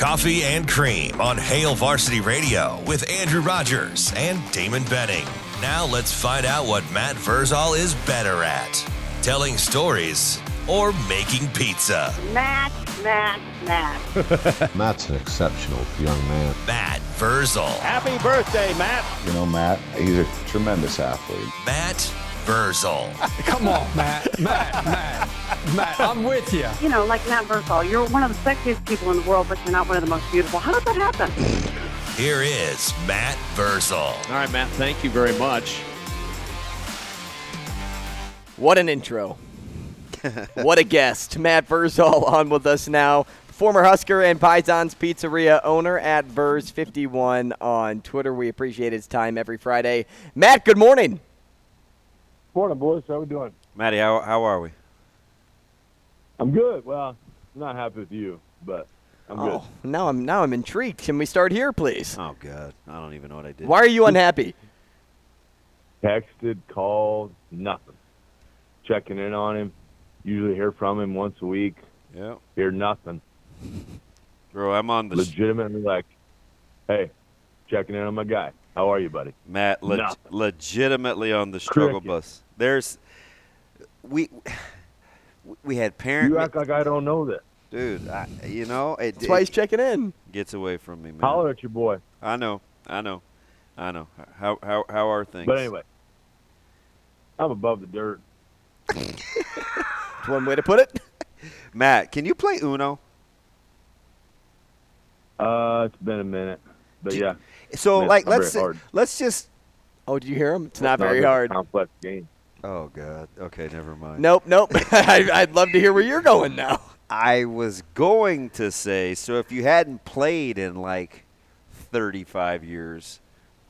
Coffee and Cream on Hail Varsity Radio with Andrew Rogers and Damon Benning. Now let's find out what Matt Vrzal is better at telling stories or making pizza. Matt, Matt, Matt. Matt's an exceptional young man. Matt Vrzal. Happy birthday, Matt. You know, Matt, he's a tremendous athlete. Matt Vrzal. Come on, Matt. Matt, Matt, Matt, I'm with you. You know, like Matt Vrzal, you're one of the sexiest people in the world, but you're not one of the most beautiful. How did that happen? Here is Matt Vrzal. All right, Matt, thank you very much. What an intro. what a guest. Matt Vrzal on with us now. Former Husker and Pisons Pizzeria owner at Vers51 on Twitter. We appreciate his time every Friday. Matt, good morning. Morning, boys. How we doing? Matty, how, how are we? I'm good. Well, I'm not happy with you, but I'm good. oh, now I'm now I'm intrigued. Can we start here, please? Oh God, I don't even know what I did. Why are you unhappy? Texted, called, nothing. Checking in on him. Usually hear from him once a week. Yeah. Hear nothing. Bro, I'm on the legitimately like, hey, checking in on my guy. How are you, buddy? Matt, leg- legitimately on the struggle Cricket. bus. There's we we had parent. You act like I don't know that, dude. I, you know, it, That's why he's checking in. gets away from me, man. Holler at your boy. I know, I know, I know. How how how are things? But anyway, I'm above the dirt. That's one way to put it. Matt, can you play Uno? Uh, it's been a minute, but yeah. So It's like, let's very hard. let's just. Oh, did you hear him? It's not It's very hard. Complex game. Oh God. Okay, never mind. Nope, nope. I, I'd love to hear where you're going now. I was going to say, so if you hadn't played in like 35 years,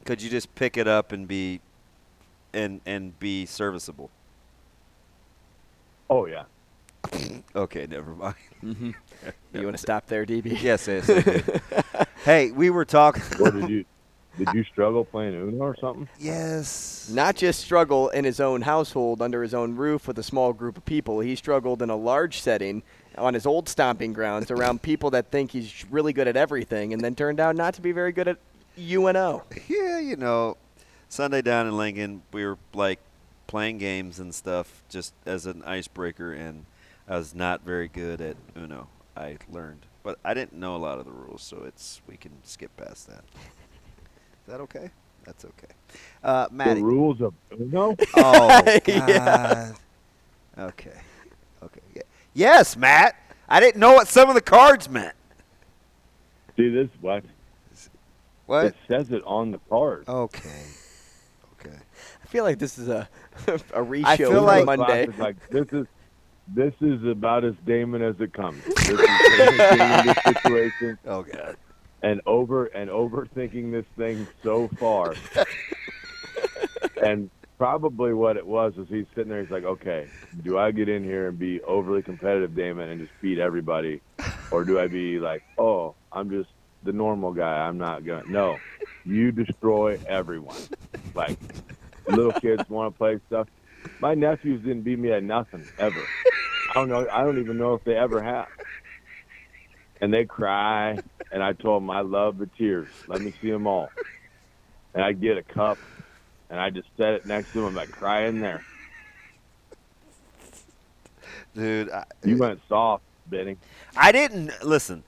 could you just pick it up and be and and be serviceable? Oh yeah. Okay, never mind. Mm-hmm. You want to stop there, DB? yes, yes. I hey, we were talking. What did you? Did you struggle playing Uno or something? yes. Not just struggle in his own household under his own roof with a small group of people. He struggled in a large setting on his old stomping grounds around people that think he's really good at everything and then turned out not to be very good at UNO. Yeah, you know, Sunday down in Lincoln, we were like playing games and stuff just as an icebreaker, and I was not very good at Uno. I learned, but I didn't know a lot of the rules, so it's we can skip past that. Is that okay? That's okay. Uh, Matty. The rules of Uno? Oh God. Yeah. Okay. Okay. Yeah. Yes, Matt. I didn't know what some of the cards meant. See this? What? What? It says it on the card. Okay. Okay. I feel like this is a a reshow I feel for like- Monday. Like this is this is about as Damon as it comes. This is Damon getting situation Oh God. And over and overthinking this thing so far. and probably what it was is he's sitting there. He's like, okay, do I get in here and be overly competitive, Damon, and just beat everybody, or do I be like, oh, I'm just the normal guy. I'm not gonna. No, you destroy everyone. Like little kids want to play stuff. My nephews didn't beat me at nothing ever. I don't know. I don't even know if they ever have. And they cry, and I told him I love the tears. Let me see them all. And I get a cup, and I just set it next to them. I'm like, cry in there. Dude, I, You went soft, Benny. I didn't listen.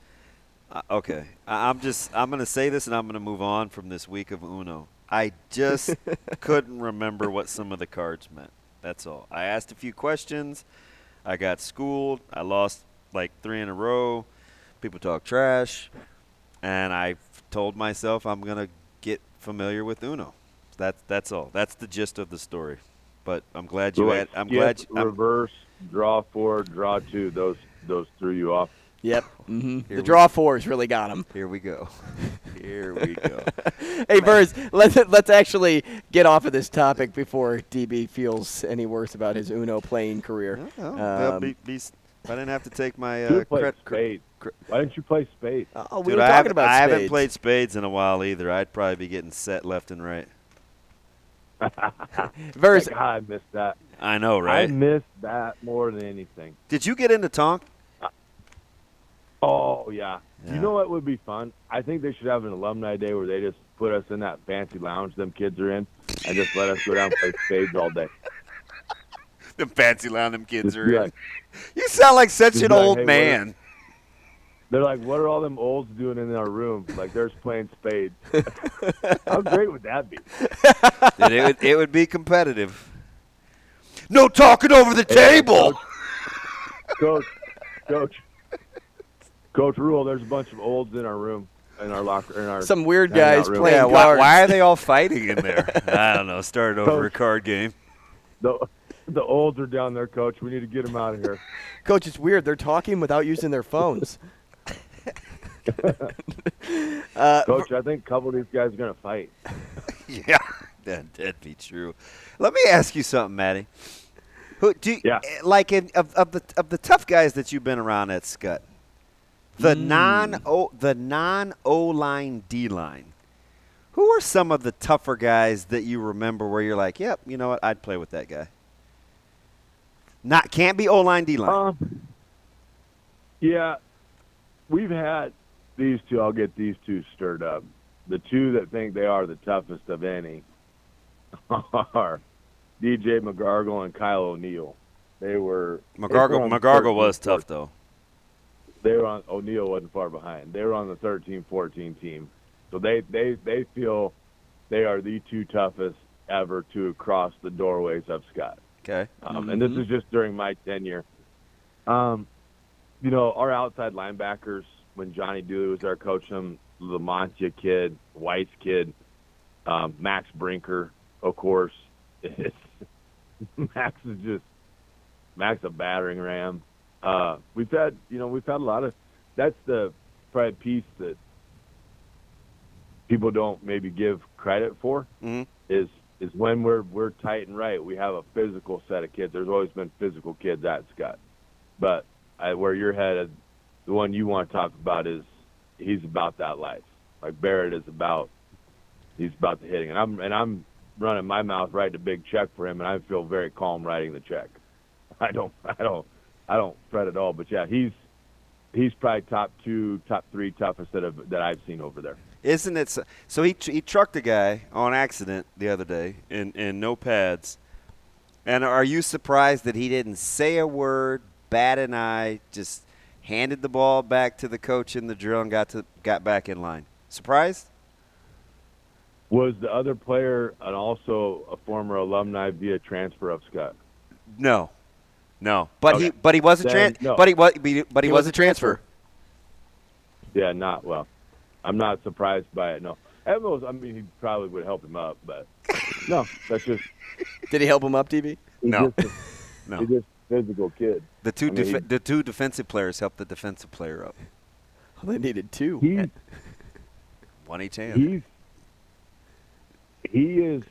Uh, okay, I, I'm just I'm gonna say this and I'm gonna move on from this week of Uno. I just couldn't remember what some of the cards meant. That's all. I asked a few questions. I got schooled. I lost like three in a row. People talk trash, and I told myself I'm gonna get familiar with Uno. That's that's all. That's the gist of the story. But I'm glad you So, had. I'm skip, glad. You, I'm, reverse, draw four, draw two. Those those threw you off. Yep. hmm The we- draw fours really got him. Here we go. Here we go. hey, Burrs, let's let's actually get off of this topic before DB feels any worse about his Uno playing career. No, well, Um, be, be, I didn't have to take my You uh, play cred- spades. cre- Why didn't you play spades? Uh, oh, we Dude, were I talking haven't- about I haven't played spades in a while either. I'd probably be getting set left and right. Verse, God, I missed that. I know, right? I missed that more than anything. Did you get into Tonk? Uh, oh yeah. Yeah. You know what would be fun? I think they should have an alumni day where they just put us in that fancy lounge them kids are in, and just let us go down and play spades all day. The fancy lounge them kids Just are be in. like- You sound like such an like, old "Hey, man. They're like, what are all them olds doing in our room? Like they're just playing spades. How great would that be? Dude, it, would, it would be competitive. No talking over the table. Coach, coach, coach Rhule. There's a bunch of olds in our room, in our locker, in our some weird guys playing Yeah, why, cards. why are they all fighting in there? I don't know. Started over a card game. The the olds are down there, coach. We need to get them out of here. Coach, it's weird. They're talking without using their phones. uh, Coach, I think a couple of these guys are gonna fight. Yeah, that, that'd be true. Let me ask you something, Matty. Who do you, Yeah. eh, like in, of, of the of the tough guys that you've been around at Scott? The non o the non O line D line. Who are some of the tougher guys that you remember where you're like, yep, you know what, I'd play with that guy. Not can't be O line D line. Um, yeah, we've had these two. I'll get these two stirred up. The two that think they are the toughest of any are DJ McGargle and Kyle O'Neill. They were McGargle McGargle was tough though. They were on O'Neill wasn't far behind. They were on the 13-14 team, so they they they feel they are the two toughest ever to cross the doorways of Scott. Okay. Um, And this is just during my tenure. Um, you know, our outside linebackers, when Johnny Dooley was our coach, them Lamontia kid, White's kid, um, Max Brinker, of course. It's, Max is just Max a battering ram. Uh, we've had, you know, we've had a lot of. That's the probably piece that people don't maybe give credit for Mhm. is is when we're we're tight and right. We have a physical set of kids. There's always been physical kids at Scott, but I, where you're headed, the one you want to talk about is he's about that life. Like Barrett is about he's about the hitting, and I'm and I'm running my mouth writing a big check for him, and I feel very calm writing the check. I don't I don't I don't fret at all. But yeah, he's he's probably top two, top three toughest that have, that I've seen over there. Isn't it? So, so he he trucked a guy on accident the other day in in no pads. And are you surprised that he didn't say a word, bat an eye, just handed the ball back to the coach in the drill and got to got back in line? Surprised? Was the other player and also a former alumni via transfer of Scott? No, no. But he but he was a Then tran- no. but he was but he, he he was, was a transfer. Yeah, not well. I'm not surprised by it. No, Evans. I mean, he probably would help him up, but no, that's just Did he help him up, DB? No. just No. he's just a physical kid. The two I mean, defe- he- the two defensive players helped the defensive player up. Well, they needed two. He's One each hand. he's he is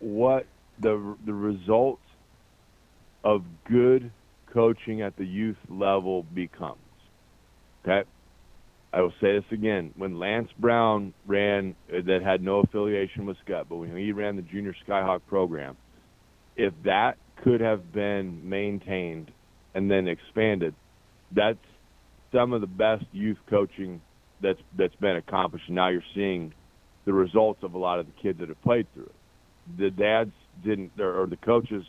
what the the result of good coaching at the youth level becomes. Okay, I will say this again: when Lance Brown ran, uh, that had no affiliation with Scott, but when he ran the Junior Skyhawk program, if that could have been maintained and then expanded, that's some of the best youth coaching that's that's been accomplished. Now you're seeing the results of a lot of the kids that have played through it. The dads didn't, or the coaches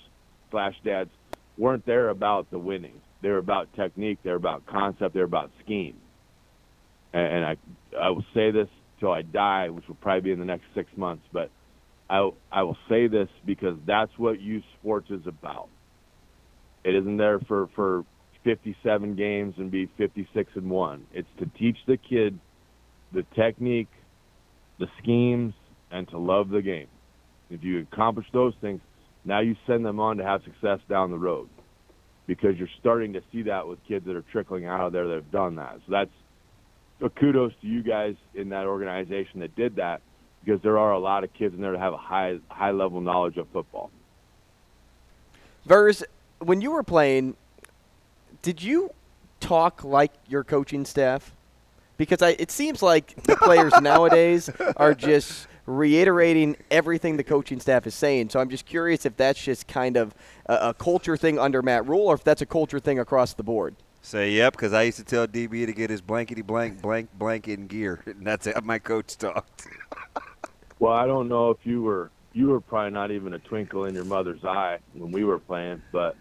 slash dads weren't there about the winning. They were about technique. They were about concept. They were about scheme. And, and I I will say this till I die, which will probably be in the next six months. But I I will say this because that's what youth sports is about. It isn't there for for 57 games and be 56 and one. It's to teach the kid the technique, the schemes, and to love the game. If you accomplish those things, now you send them on to have success down the road. because you're starting to see that with kids that are trickling out of there that have done that. So that's so kudos to you guys in that organization that did that because there are a lot of kids in there that have a high high level knowledge of football. Vers, when you were playing, did you talk like your coaching staff? Because I, it seems like the players nowadays are just reiterating everything the coaching staff is saying. So I'm just curious if that's just kind of a, a culture thing under Matt Rhule, or if that's a culture thing across the board. Say yep, because I used to tell DB to get his blankety blank blank blank in gear, and that's how my coach talked. Well, I don't know if you were you were probably not even a twinkle in your mother's eye when we were playing, but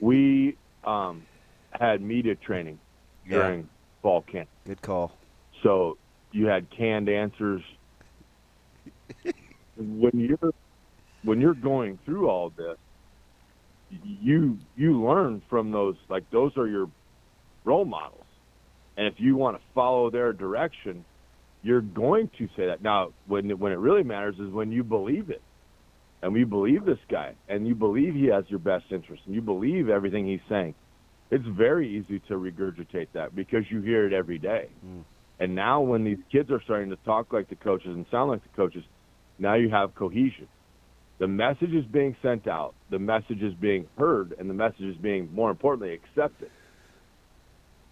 we um, had media training Yeah. during fall camp. Good call. So you had canned answers. when you're when you're going through all this, you you learn from those. Like those are your role models, and if you want to follow their direction, you're going to say that. Now, when when it really matters is when you believe it, and we believe this guy, and you believe he has your best interest, and you believe everything he's saying. It's very easy to regurgitate that because you hear it every day. Hmm. And now, when these kids are starting to talk like the coaches and sound like the coaches, now you have cohesion. The message is being sent out, the message is being heard, and the message is being, more importantly, accepted.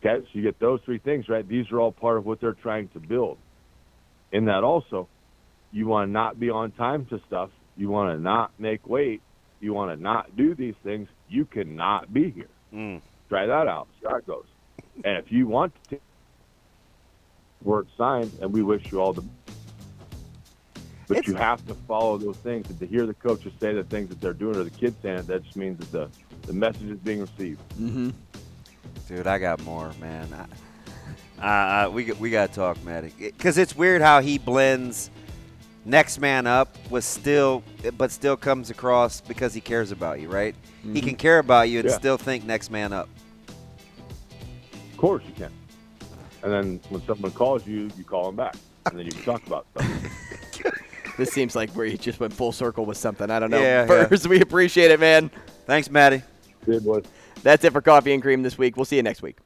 Okay, so you get those three things, right? These are all part of what they're trying to build. In that, also, you want to not be on time to stuff. You want to not make weight. You want to not do these things. You cannot be here. Mm. Try that out. See how it goes. And if you want to, work signed, and we wish you all the. But It's- you have to follow those things, and to hear the coaches say the things that they're doing, or the kids saying it, that just means that the the message is being received. Mm-hmm. Dude, I got more, man. I, I, I, we got- we got to talk, Matty, because it's weird how he blends next man up with still, but still comes across because he cares about you, right? He mm-hmm. can care about you and Yeah. still think next man up. Of course you can. And then when someone calls you, you call them back, and then you can talk about stuff. This seems like where you just went full circle with something. I don't know. Yeah, yeah. We appreciate it, man. Thanks, Matty. Good boys. That's it for Coffee and Cream this week. We'll see you next week.